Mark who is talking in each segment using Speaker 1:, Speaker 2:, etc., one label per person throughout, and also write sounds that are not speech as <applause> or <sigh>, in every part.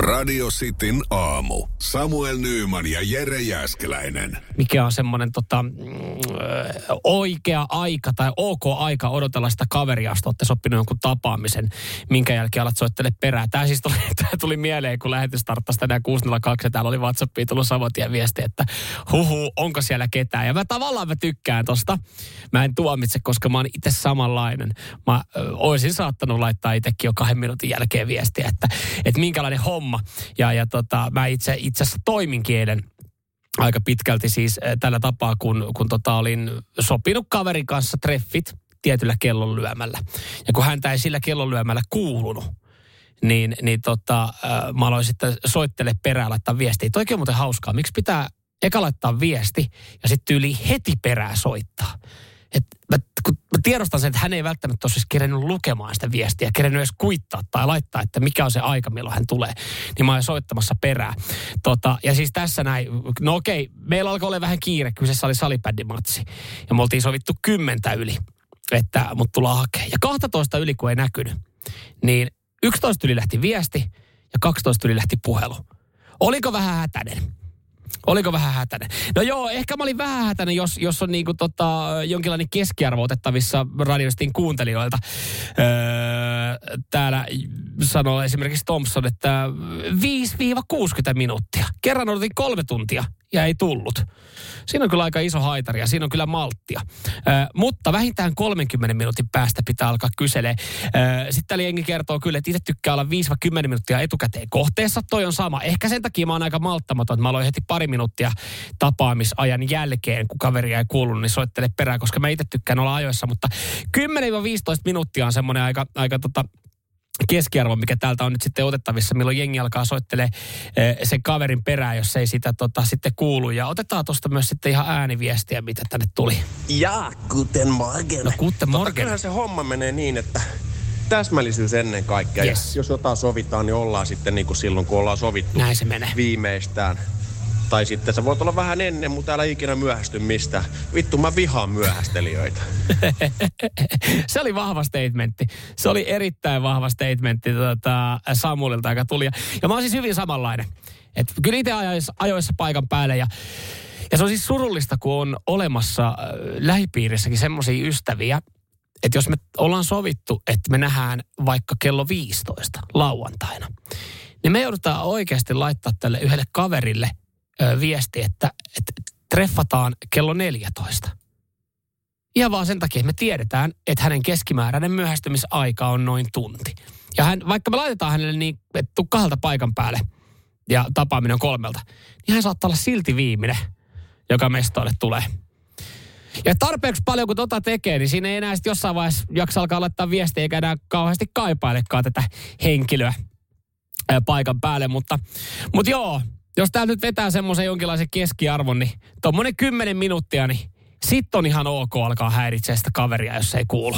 Speaker 1: Radio Cityn aamu. Samuel Nyyman ja Jere Jäskeläinen.
Speaker 2: mikä on semmoinen tota, mm, oikea aika tai ok aika odotella sitä kaveria, jos olette sopinut jonkun tapaamisen, minkä jälkeen alat soittele perään. Tämä siis tuli, <laughs> tämä tuli mieleen, kun lähetys starttasi tänään 602 ja täällä oli WhatsAppiin tullut saman tien viesti, että huhu, onko siellä ketään. Ja mä tavallaan mä tykkään tosta. Mä en tuomitse, koska mä oon itse samanlainen. Mä ö, oisin saattanut laittaa itsekin jo kahden minuutin jälkeen viestiä, että, että minkälainen homma. Ja, ja tota, mä itse, itse asiassa toiminkin eilen aika pitkälti siis eh, tällä tapaa, kun, kun tota olin sopinut kaverin kanssa treffit tietyllä kellonlyömällä. Ja kun häntä ei sillä kellonlyömällä kuulunut, niin, niin tota, äh, mä aloin sitten soittele perään laittaa viestiä. Toikin on muuten hauskaa. Miksi pitää eka laittaa viesti ja sitten yli heti perään soittaa? Et mä, kun mä tiedostan sen, että hän ei välttämättä ole siis kerennyt lukemaan sitä viestiä, kerennyt edes kuittaa tai laittaa, että mikä on se aika, milloin hän tulee. Niin mä oon soittamassa perään. Tota, ja siis tässä näin, no okei, meillä alkoi olla vähän kiire, kyseessä oli salipäddimatsi. Ja me oltiin sovittu kymmentä yli, että mut tullaan hakemaan. Ja 12 yli, kun ei näkynyt, niin 11 yli lähti viesti ja 12 yli lähti puhelu. Oliko vähän hätäinen? Oliko vähän hätäinen? No joo, ehkä mä olin vähän hätäinen, jos, jos on niinku tota, jonkinlainen keskiarvo otettavissa radiostin kuuntelijoilta. Öö, täällä sanoo esimerkiksi Thompson, että 5-60 minuuttia. Kerran odotin kolme tuntia ja ei tullut. Siinä on kyllä aika iso haitari ja siinä on kyllä malttia. Ö, mutta vähintään 30 minuutin päästä pitää alkaa kyselee. Sitten täällä jengi kertoo kyllä, että itse tykkää olla 5-10 minuuttia etukäteen kohteessa. Toi on sama. Ehkä sen takia mä oon aika malttamaton, että mä aloin heti pari minuuttia tapaamisajan jälkeen, kun kaveria ei kuulunut, niin soittele perään, koska mä itse tykkään olla ajoissa. Mutta 10-15 minuuttia on semmoinen aika, aika tota, keskiarvo, mikä täältä on nyt sitten otettavissa, milloin jengi alkaa soittelee eh, sen kaverin perään, jos ei sitä tota, sitten kuulu. Ja otetaan tuosta myös sitten ihan ääniviestiä, mitä tänne tuli.
Speaker 3: Ja, guten morgen.
Speaker 2: No, guten
Speaker 3: Tota,
Speaker 2: morgen.
Speaker 3: kyllähän se homma menee niin, että täsmällisyys ennen kaikkea.
Speaker 2: Yes.
Speaker 3: Jos jotain sovitaan, niin ollaan sitten niin kuin silloin, kun ollaan sovittu
Speaker 2: Näin se menee.
Speaker 3: viimeistään. Tai sitten sä voit olla vähän ennen, mutta älä ikinä myöhästy mistään. Vittu, mä vihaan myöhästelijöitä. <laughs>
Speaker 2: se oli vahva statementti. Se oli erittäin vahva statementti tota, Samuelilta, joka tuli. Ja, mä oon siis hyvin samanlainen. Et kyllä itse ajoissa, ajoissa paikan päälle ja ja se on siis surullista, kun on olemassa äh, lähipiirissäkin semmoisia ystäviä, että jos me ollaan sovittu, että me nähdään vaikka kello 15 lauantaina, niin me joudutaan oikeasti laittaa tälle yhdelle kaverille viesti, että, että treffataan kello 14. Ihan vaan sen takia, että me tiedetään, että hänen keskimääräinen myöhästymisaika on noin tunti. Ja hän, vaikka me laitetaan hänelle niin, että tuu kahdelta paikan päälle ja tapaaminen on kolmelta, niin hän saattaa olla silti viimeinen, joka mestoille tulee. Ja tarpeeksi paljon kun tota tekee, niin siinä ei enää sitten jossain vaiheessa jaksa alkaa laittaa viestiä, eikä enää kauheasti kaipailekaan tätä henkilöä paikan päälle. Mutta, mutta joo, jos tää nyt vetää semmoisen jonkinlaisen keskiarvon, niin tuommoinen 10 minuuttia, niin sit on ihan ok alkaa häiritseä sitä kaveria, jos se ei kuulu.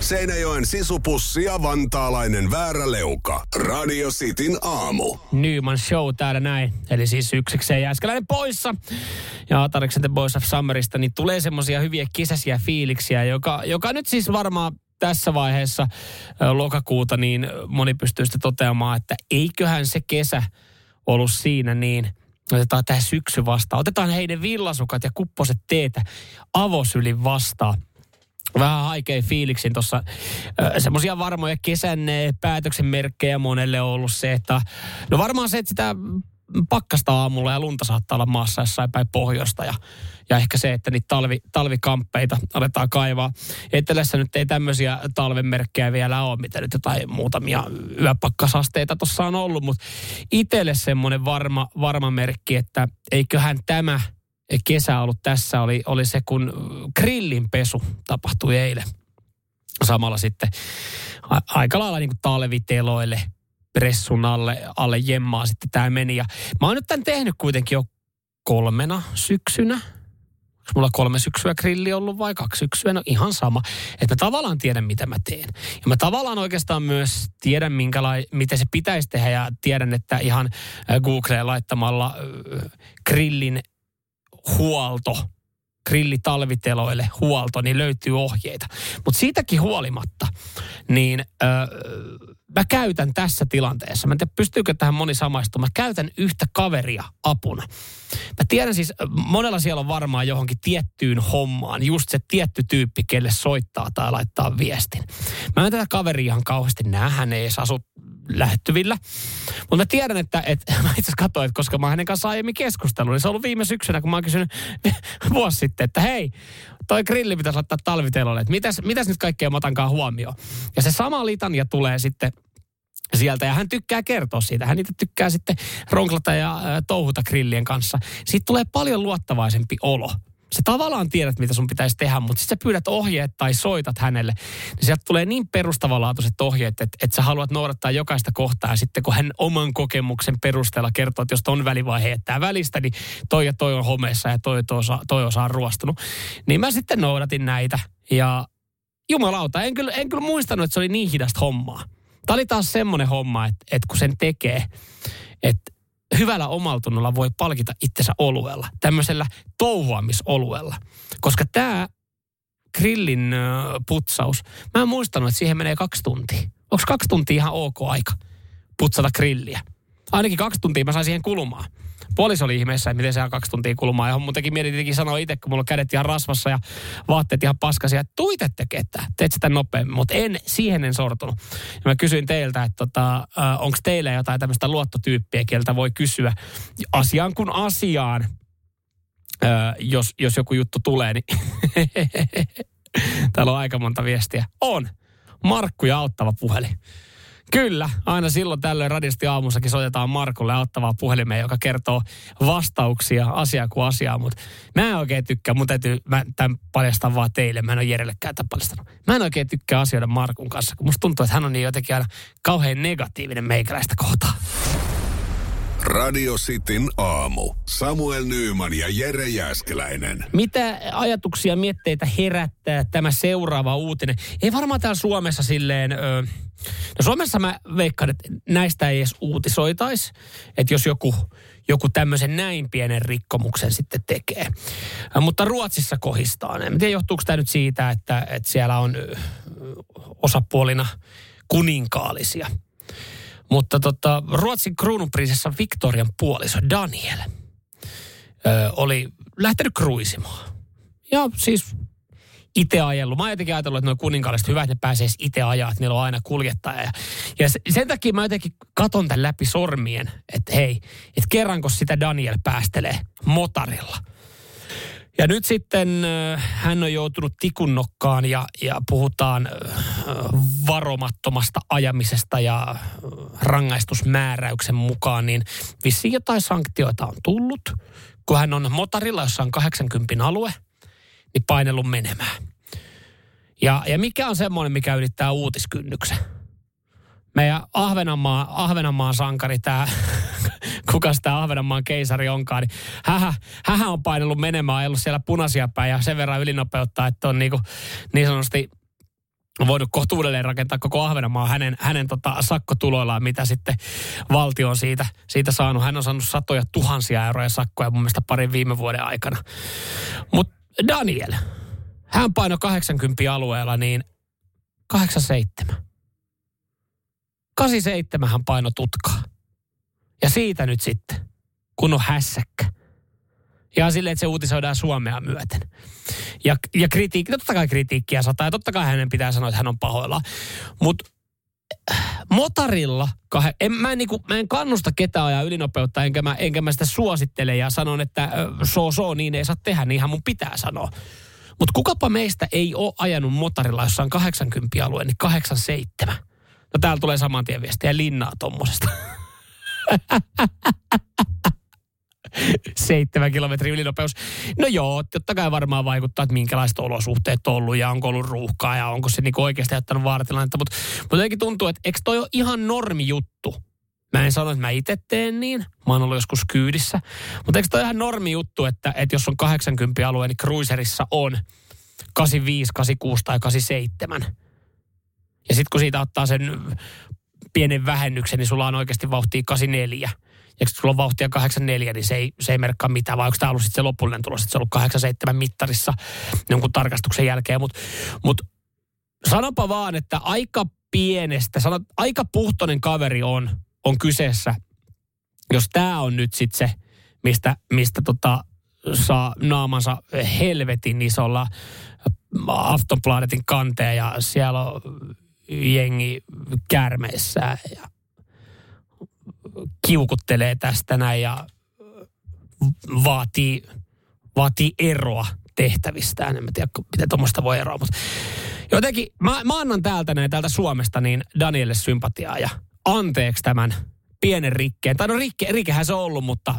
Speaker 1: Seinäjoen sisupussi ja vantaalainen vääräleuka. Radio Cityn aamu.
Speaker 2: Nyman Show täällä näin. Eli siis yksikseen Jääskeläinen poissa. Ja Atariksen The Boys of Summerista, niin tulee semmoisia hyviä kesäisiä fiiliksiä, joka, joka nyt siis varmaan tässä vaiheessa lokakuuta, niin moni pystyy sitten toteamaan, että eiköhän se kesä ollut siinä niin, otetaan tämä syksy vastaan. Otetaan heidän villasukat ja kupposet teetä avosylin vastaan vähän haikein fiiliksin tuossa. Semmoisia varmoja kesän päätöksen merkkejä monelle on ollut se, että no varmaan se, että sitä pakkasta aamulla ja lunta saattaa olla maassa jossain päin pohjoista ja, ja ehkä se, että niitä talvi, talvikamppeita aletaan kaivaa. Etelässä nyt ei tämmöisiä talven merkkejä vielä ole, mitä nyt jotain muutamia yöpakkasasteita tuossa on ollut, mutta itselle semmoinen varma, varma merkki, että eiköhän tämä – kesä ollut tässä oli, oli se, kun grillinpesu tapahtui eilen. Samalla sitten aika lailla niin kuin talviteloille, pressun alle, alle jemmaa sitten tämä meni. Ja mä oon nyt tämän tehnyt kuitenkin jo kolmena syksynä. mulla kolme syksyä grilli ollut vai kaksi syksyä? No ihan sama. Että mä tavallaan tiedän, mitä mä teen. Ja mä tavallaan oikeastaan myös tiedän, minkälai, miten se pitäisi tehdä. Ja tiedän, että ihan äh, Googleen laittamalla äh, grillin huolto grillitalviteloille huolto, niin löytyy ohjeita. Mutta siitäkin huolimatta, niin öö, mä käytän tässä tilanteessa, mä en tiedä pystyykö tähän moni samaistumaan, mä käytän yhtä kaveria apuna. Mä tiedän siis, monella siellä on varmaan johonkin tiettyyn hommaan, just se tietty tyyppi, kelle soittaa tai laittaa viestin. Mä en tätä kaveria ihan kauheasti näe, hän ei edes asu lähettyvillä. Mutta mä tiedän, että, että <laughs> mä itse katsoin, että koska mä oon hänen kanssaan aiemmin keskustellut, niin se on ollut viime syksynä, kun mä oon kysynyt <laughs> vuosi sitten, että hei, toi grilli pitäisi laittaa talvitelolle, että mitäs, mitäs nyt kaikkea mä otankaan huomioon. Ja se sama litania tulee sitten sieltä ja hän tykkää kertoa siitä. Hän niitä tykkää sitten ronklata ja äh, touhuta grillien kanssa. Siitä tulee paljon luottavaisempi olo. Sä tavallaan tiedät, mitä sun pitäisi tehdä, mutta sitten sä pyydät ohjeet tai soitat hänelle, niin sieltä tulee niin perustavanlaatuiset ohjeet, että, että sä haluat noudattaa jokaista kohtaa. Ja sitten kun hän oman kokemuksen perusteella kertoo, että jos ton välivaihe jättää välistä, niin toi ja toi on homeessa ja toi, toi, osa, toi osa on ruostunut. Niin mä sitten noudatin näitä. Ja jumalauta, en kyllä, en kyllä muistanut, että se oli niin hidasta hommaa. Tämä oli taas semmoinen homma, että, että kun sen tekee, että hyvällä omaltunnolla voi palkita itsensä oluella, tämmöisellä touhuamisoluella. Koska tämä grillin putsaus, mä en muistanut, että siihen menee kaksi tuntia. Onko kaksi tuntia ihan ok aika putsata grilliä? Ainakin kaksi tuntia mä sain siihen kulumaan. Puoliso oli ihmeessä, että miten se on kaksi tuntia kulumaan. Ja muutenkin mietin tietenkin sanoa itse, kun mulla on kädet ihan rasvassa ja vaatteet ihan paskasia, että tuitte tekee teet sitä nopeammin. Mutta en, siihen en sortunut. Ja mä kysyin teiltä, että tota, äh, onko teillä jotain tämmöistä luottotyyppiä, kieltä voi kysyä asiaan kun asiaan. Äh, jos, jos joku juttu tulee, niin <laughs> täällä on aika monta viestiä. On. Markku ja auttava puhelin. Kyllä, aina silloin tällöin radisti aamussakin soitetaan Markulle auttavaa puhelimeen, joka kertoo vastauksia asiaa kuin asiaa, mutta mä en oikein tykkää, mun täytyy, mä tämän paljastan vaan teille, mä en ole Jerellekään tämän paljastanut. Mä en oikein tykkää asioida Markun kanssa, kun musta tuntuu, että hän on niin jotenkin aina kauhean negatiivinen meikäläistä kohtaa.
Speaker 1: Radio Cityn aamu. Samuel Nyyman ja Jere Jäskeläinen.
Speaker 2: Mitä ajatuksia, mietteitä herättää tämä seuraava uutinen? Ei varmaan täällä Suomessa silleen... Ö, no Suomessa mä veikkaan, että näistä ei edes uutisoitaisi. Että jos joku, joku tämmöisen näin pienen rikkomuksen sitten tekee. Mutta Ruotsissa kohistaan. En tiedä, johtuuko tämä nyt siitä, että, että siellä on osapuolina kuninkaallisia – mutta tota, Ruotsin kruununprinsessa Victorian puoliso Daniel ö, oli lähtenyt kruisimaan. Ja siis itse ajellut. Mä oon jotenkin ajatellut, että noin kuninkaalliset hyvät, ne pääsee itse ajaa, että niillä on aina kuljettaja. Ja, ja sen takia mä jotenkin katon tämän läpi sormien, että hei, että kerranko sitä Daniel päästelee motarilla – ja nyt sitten hän on joutunut tikunnokkaan ja, ja puhutaan varomattomasta ajamisesta ja rangaistusmääräyksen mukaan, niin vissiin jotain sanktioita on tullut. Kun hän on motarilla, jossa on 80 alue, niin painellut menemään. Ja, ja mikä on semmoinen, mikä ylittää uutiskynnyksen? Meidän Ahvenanmaan, Ahvenanmaan sankari, tämä <laughs> kuka sitä Ahvenanmaan keisari onkaan, niin hähä, on painellut menemään, ollut siellä punaisia päin ja sen verran ylinopeuttaa, että on niinku, niin sanotusti voinut kohta uudelleen rakentaa koko Ahvenanmaa hänen, hänen tota sakkotuloillaan, mitä sitten valtio on siitä, siitä saanut. Hän on saanut satoja tuhansia euroja sakkoja mun mielestä parin viime vuoden aikana. Mutta Daniel, hän paino 80 alueella, niin 87. 87 hän paino tutkaa. Ja siitä nyt sitten, kun on hässäkkä. Ja silleen, että se uutisoidaan Suomea myöten. Ja, ja kritiikki, totta kai kritiikkiä sataa, ja totta kai hänen pitää sanoa, että hän on pahoilla. Mutta äh, motarilla, kah- en, mä, en, niinku, mä en kannusta ketään ajaa ylinopeutta, enkä mä, enkä mä sitä suosittele ja sanon, että so so, niin ei saa tehdä, niinhän mun pitää sanoa. Mutta kukapa meistä ei ole ajanut motarilla, jossa on 80 alue, niin 87. No täällä tulee saman tien viestiä linnaa tommosesta. <laughs> Seitsemän kilometrin ylinopeus. No joo, totta kai varmaan vaikuttaa, että minkälaiset olosuhteet on ollut ja onko ollut ruuhkaa ja onko se niinku oikeasti jättänyt vaaratilannetta. Mutta mut jotenkin tuntuu, että eikö toi ole ihan normi juttu, Mä en sano, että mä itse teen niin. Mä oon ollut joskus kyydissä. Mutta eikö toi ihan normi juttu, että, että jos on 80 alue, niin cruiserissa on 85, 86 tai 87. Ja sitten kun siitä ottaa sen pienen vähennyksen, niin sulla on oikeasti vauhtia 84. Ja kun sulla on vauhtia 84, niin se ei, se ei merkkaa mitään, vai onko tämä ollut sitten se lopullinen tulos, että se on ollut 87 mittarissa jonkun tarkastuksen jälkeen. Mutta mut, sanopa vaan, että aika pienestä, sanot, aika puhtoinen kaveri on, on kyseessä, jos tämä on nyt sitten se, mistä, mistä tota, saa naamansa helvetin isolla Aftonbladetin kanteen ja siellä on jengi kärmeissä ja kiukuttelee tästä näin ja vaatii, vaatii eroa tehtävistään. En tiedä, miten tuommoista voi eroa, mutta jotenkin mä, mä annan täältä näin, täältä Suomesta niin Danielle sympatiaa ja anteeksi tämän pienen rikkeen. Tai no rikke, rikehän se on ollut, mutta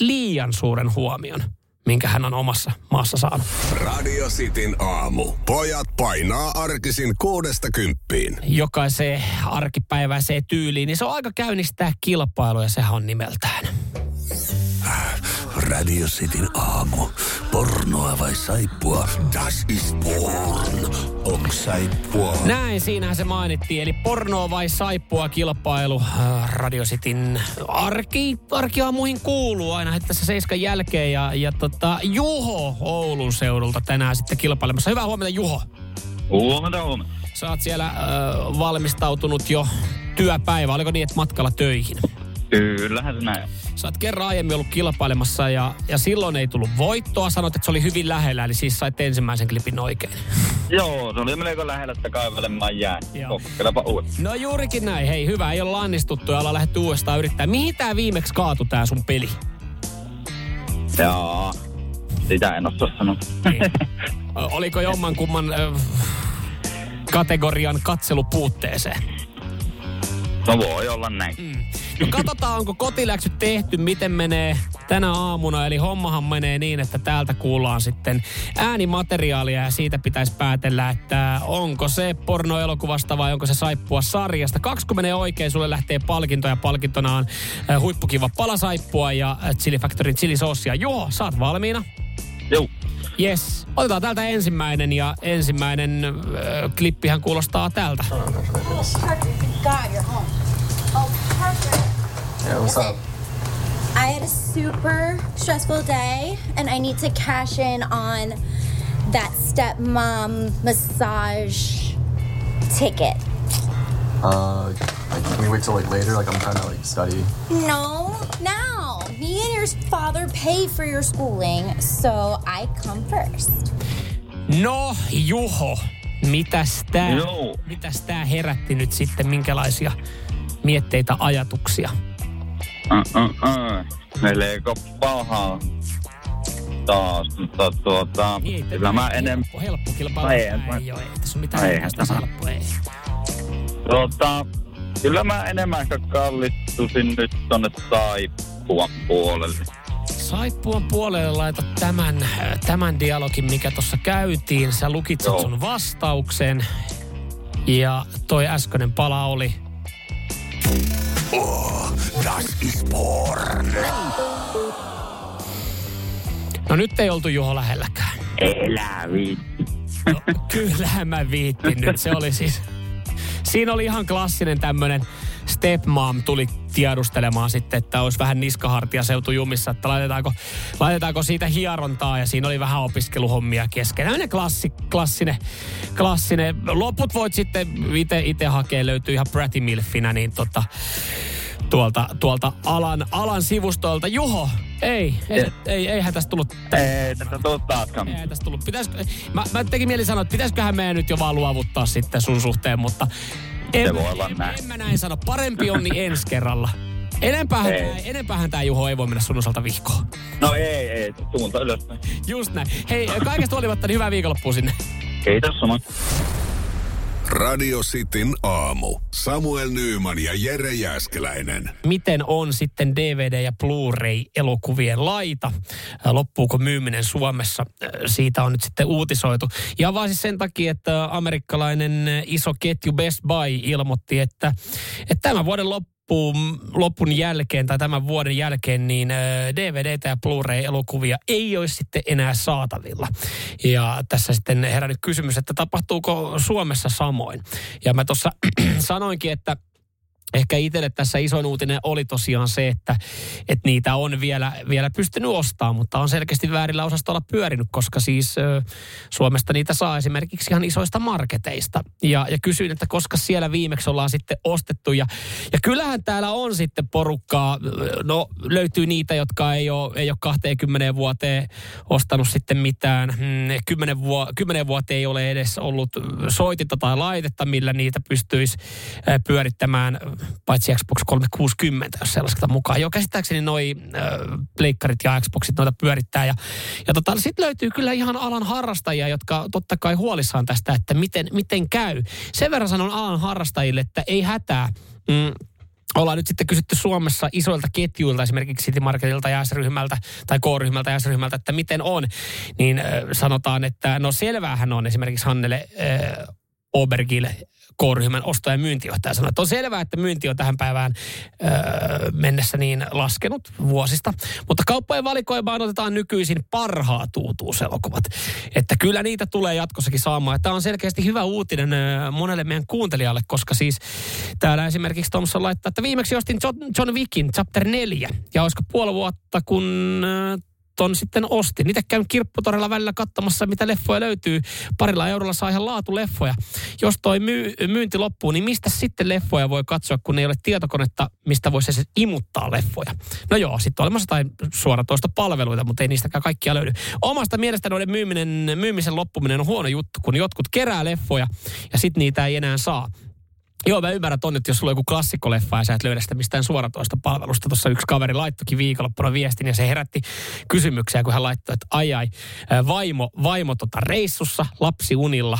Speaker 2: liian suuren huomion minkä hän on omassa maassa saanut.
Speaker 1: Radio Cityn aamu. Pojat painaa arkisin kuudesta kymppiin.
Speaker 2: Jokaiseen arkipäiväiseen tyyliin, niin se on aika käynnistää kilpailu ja sehän on nimeltään.
Speaker 1: Radio Cityn aamu. Pornoa vai saippua? Das is porn. Ok saippua?
Speaker 2: Näin, siinähän se mainittiin. Eli pornoa vai saippua kilpailu äh, Radio Cityn arki, arkiaamuihin kuuluu aina heti tässä seiskan jälkeen. Ja, ja tota, Juho Oulun seudulta tänään sitten kilpailemassa. Hyvää huomenta Juho.
Speaker 4: Huomenta, huomenta.
Speaker 2: Sä oot siellä äh, valmistautunut jo työpäivä. Oliko niin, että matkalla töihin?
Speaker 4: Kyllähän se näin.
Speaker 2: Sä oot kerran aiemmin ollut kilpailemassa ja, ja silloin ei tullut voittoa. Sanoit, että se oli hyvin lähellä, eli siis sait ensimmäisen klipin oikein.
Speaker 4: Joo, se oli melko lähellä, että kaivelemaan jää. Kokeilepa uudestaan.
Speaker 2: No juurikin näin. Hei, hyvä. Ei ole lannistuttu ja ollaan lähdetty uudestaan yrittää. Mihin tää viimeksi kaatu tää sun peli?
Speaker 4: Joo, sitä en osaa sanoa.
Speaker 2: Niin. Oliko jomman kumman ö, kategorian katselupuutteeseen?
Speaker 4: No voi olla näin.
Speaker 2: Mm. No katsotaan, onko kotiläksyt tehty, miten menee tänä aamuna. Eli hommahan menee niin, että täältä kuullaan sitten äänimateriaalia ja siitä pitäisi päätellä, että onko se pornoelokuvasta vai onko se saippua sarjasta. Kaksi kun menee oikein, sulle lähtee palkinto ja palkintona on äh, huippukiva palasaippua ja äh, Chili Factoryn chili sossia. Joo, saat valmiina.
Speaker 4: Joo.
Speaker 2: Yes. Otetaan täältä ensimmäinen ja ensimmäinen äh, klippihän kuulostaa tältä.
Speaker 5: Oh, perfect.
Speaker 6: Yeah, what's up?
Speaker 5: I had a super stressful day, and I need to cash in on that stepmom massage ticket.
Speaker 6: Uh, like, can we wait till like later? Like, I'm trying to like study.
Speaker 5: No, now. Me and your father pay for your schooling, so I come first.
Speaker 2: No, Juho, mitäs tää,
Speaker 4: Joo.
Speaker 2: mitäs tää herätti nyt sitten, minkälaisia mietteitä, ajatuksia?
Speaker 4: Uh-uh-uh. Melko paha taas, mutta tuota,
Speaker 2: Niin, ei
Speaker 4: kyllä mä enemmän,
Speaker 2: Helppo, helppo kilpailu.
Speaker 4: Ai,
Speaker 2: ei,
Speaker 4: ei,
Speaker 2: ei, ole, ei tässä ole mitään helppo, ei.
Speaker 4: tuota, kyllä mä enemmän ehkä kallistusin nyt tonne Saippuan puolelle.
Speaker 2: Saippuan puolelle laita tämän, tämän dialogin, mikä tuossa käytiin. Sä lukitsit
Speaker 4: Joo.
Speaker 2: sun vastauksen. Ja toi äskeinen pala oli...
Speaker 1: Oh, das is porn.
Speaker 2: No nyt ei oltu Juho lähelläkään.
Speaker 4: Elä viitti.
Speaker 2: No, kyllähän mä viittin nyt. Se oli siis... Siinä oli ihan klassinen tämmönen stepmom tuli tiedustelemaan sitten, että olisi vähän niskahartia seutu jumissa, että laitetaanko, laitetaanko siitä hierontaa ja siinä oli vähän opiskeluhommia kesken. Näin klassi, klassinen, klassinen. Loput voit sitten itse, hakea, löytyy ihan Bratty Milfinä, niin tota, tuolta, tuolta alan, alan sivustolta. Juho, ei, ei, ei, eihän tästä tullut
Speaker 4: Ei, tätä tuu taaskaan.
Speaker 2: ei tästä tullut. Pitäisikö, mä, mä tekin mieli sanoa, että pitäisiköhän meidän nyt jo vaan luovuttaa sitten sun suhteen, mutta en,
Speaker 4: Se voi olla
Speaker 2: en,
Speaker 4: näin.
Speaker 2: en mä näin sano. Parempi on niin ensi kerralla. Enempäähän,
Speaker 4: Ei.
Speaker 2: tää, enempäähän tää Juho ei voi mennä sun osalta vihkoon.
Speaker 4: No ei, ei, suunta ylöspäin.
Speaker 2: Just näin. Hei, kaikesta huolimatta niin hyvää viikonloppua sinne.
Speaker 4: Kiitos samoin.
Speaker 1: Radio Cityn aamu. Samuel Nyyman ja Jere Jäskeläinen.
Speaker 2: Miten on sitten DVD- ja Blu-ray-elokuvien laita? Ää, Loppuuko myyminen Suomessa? Ää, Siitä on nyt sitten uutisoitu. Ja vaan siis sen takia, että amerikkalainen iso ketju Best Buy ilmoitti, että, että tämän vuoden loppu loppuun, lopun jälkeen tai tämän vuoden jälkeen, niin DVD ja Blu-ray-elokuvia ei olisi sitten enää saatavilla. Ja tässä sitten herännyt kysymys, että tapahtuuko Suomessa samoin. Ja mä tuossa <clears throat> sanoinkin, että Ehkä itselle tässä isoin uutinen oli tosiaan se, että, että niitä on vielä, vielä pystynyt ostamaan, mutta on selkeästi väärillä osastolla pyörinyt, koska siis ö, Suomesta niitä saa esimerkiksi ihan isoista marketeista. Ja, ja kysyin, että koska siellä viimeksi ollaan sitten ostettu. Ja, ja kyllähän täällä on sitten porukkaa, no löytyy niitä, jotka ei ole, ei ole 20 vuoteen ostanut sitten mitään. Mm, kymmenen, vuo, kymmenen vuotta ei ole edes ollut soitinta tai laitetta, millä niitä pystyisi pyörittämään paitsi Xbox 360, jos se lasketaan mukaan. Joo, käsittääkseni noi pleikkarit ja Xboxit noita pyörittää. Ja, ja tota, sitten löytyy kyllä ihan alan harrastajia, jotka totta kai huolissaan tästä, että miten, miten käy. Sen verran sanon alan harrastajille, että ei hätää. Mm, ollaan nyt sitten kysytty Suomessa isoilta ketjuilta, esimerkiksi City Marketilta ja S-ryhmältä tai K-ryhmältä ja S-ryhmältä, että miten on, niin äh, sanotaan, että no selvähän on esimerkiksi Hannele äh, Obergille K-ryhmän osto- ja myyntijohtaja sanoi, että on selvää, että myynti on tähän päivään öö, mennessä niin laskenut vuosista. Mutta kauppojen valikoimaan otetaan nykyisin parhaat uutuuselokuvat. Että kyllä niitä tulee jatkossakin saamaan. Tämä on selkeästi hyvä uutinen öö, monelle meidän kuuntelijalle, koska siis täällä esimerkiksi Thompson laittaa, että viimeksi ostin John, John Wickin Chapter 4. Ja olisiko puoli vuotta, kun öö, ton sitten ostin. Niitä käyn kirpputorilla välillä katsomassa, mitä leffoja löytyy. Parilla eurolla saa ihan laatuleffoja. Jos toi myy, myynti loppuu, niin mistä sitten leffoja voi katsoa, kun ei ole tietokonetta, mistä voisi se imuttaa leffoja? No joo, sitten on olemassa jotain suoratoista palveluita, mutta ei niistäkään kaikkia löydy. Omasta mielestä noiden myyminen, myymisen loppuminen on huono juttu, kun jotkut kerää leffoja ja sitten niitä ei enää saa. Joo, mä ymmärrän ton, että jos sulla on joku klassikkoleffa ja sä et löydä sitä mistään suoratoista palvelusta. Tuossa yksi kaveri laittokin viikonloppuna viestin ja se herätti kysymyksiä, kun hän laittoi, että ai ai, vaimo, vaimo tota reissussa, lapsi unilla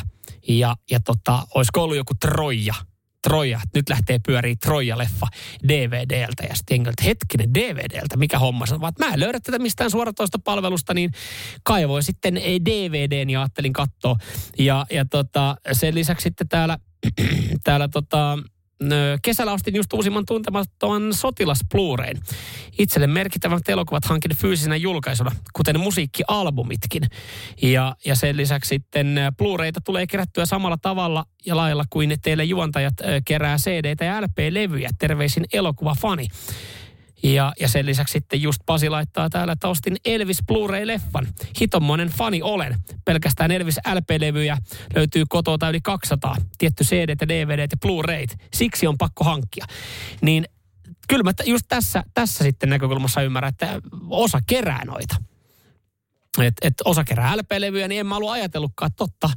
Speaker 2: ja, ja tota, olisiko ollut joku Troja, Troja, nyt lähtee pyörii Troja-leffa DVDltä. Ja sitten että hetkinen, DVDltä, mikä homma se? Vaan, mä en löydä tätä mistään suoratoista palvelusta, niin kaivoin sitten DVDn ja ajattelin katsoa. Ja, ja tota, sen lisäksi sitten täällä <clears throat> täällä tota, kesällä ostin just uusimman tuntemattoman sotilas Blu-rayn. Itselle merkittävät elokuvat hankin fyysisenä julkaisuna, kuten musiikkialbumitkin. Ja, ja sen lisäksi sitten Blu-rayta tulee kerättyä samalla tavalla ja lailla kuin teille juontajat kerää cd ja LP-levyjä. Terveisin elokuvafani. Ja, ja sen lisäksi sitten just Pasi laittaa täällä, että ostin Elvis Blu-ray-leffan. Hitommonen fani olen. Pelkästään Elvis LP-levyjä löytyy kotoa yli 200. Tietty CD DVD ja Blu-rayt. Siksi on pakko hankkia. Niin kyllä mä just tässä, tässä sitten näkökulmassa ymmärrän, että osa kerää noita. Et, et osa kerää LP-levyjä, niin en mä ollut ajatellutkaan, totta.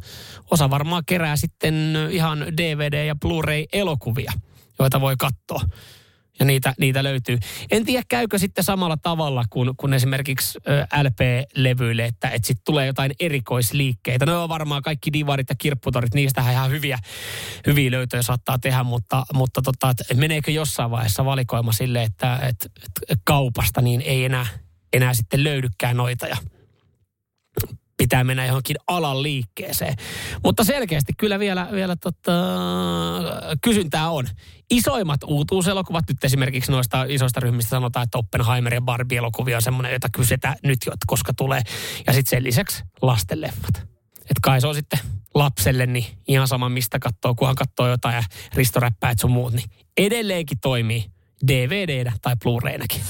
Speaker 2: Osa varmaan kerää sitten ihan DVD- ja Blu-ray-elokuvia, joita voi katsoa ja niitä, niitä löytyy. En tiedä, käykö sitten samalla tavalla kuin, kuin esimerkiksi LP-levyille, että, että sitten tulee jotain erikoisliikkeitä. No on varmaan kaikki divarit ja kirpputorit, niistä ihan hyviä, hyviä löytöjä saattaa tehdä, mutta, mutta tota, että meneekö jossain vaiheessa valikoima sille, että, että, että kaupasta niin ei enää, enää sitten löydykään noita ja pitää mennä johonkin alan liikkeeseen. Mutta selkeästi kyllä vielä, vielä tota, kysyntää on. Isoimmat uutuuselokuvat nyt esimerkiksi noista isoista ryhmistä sanotaan, että Oppenheimer ja Barbie-elokuvia on semmoinen, jota kysytään nyt, koska tulee. Ja sitten sen lisäksi lastenleffat. Että kai se on sitten lapselle niin ihan sama mistä katsoo, kunhan katsoo jotain ja Risto Räppäät sun muut, niin edelleenkin toimii dvd tai Blu-raynakin.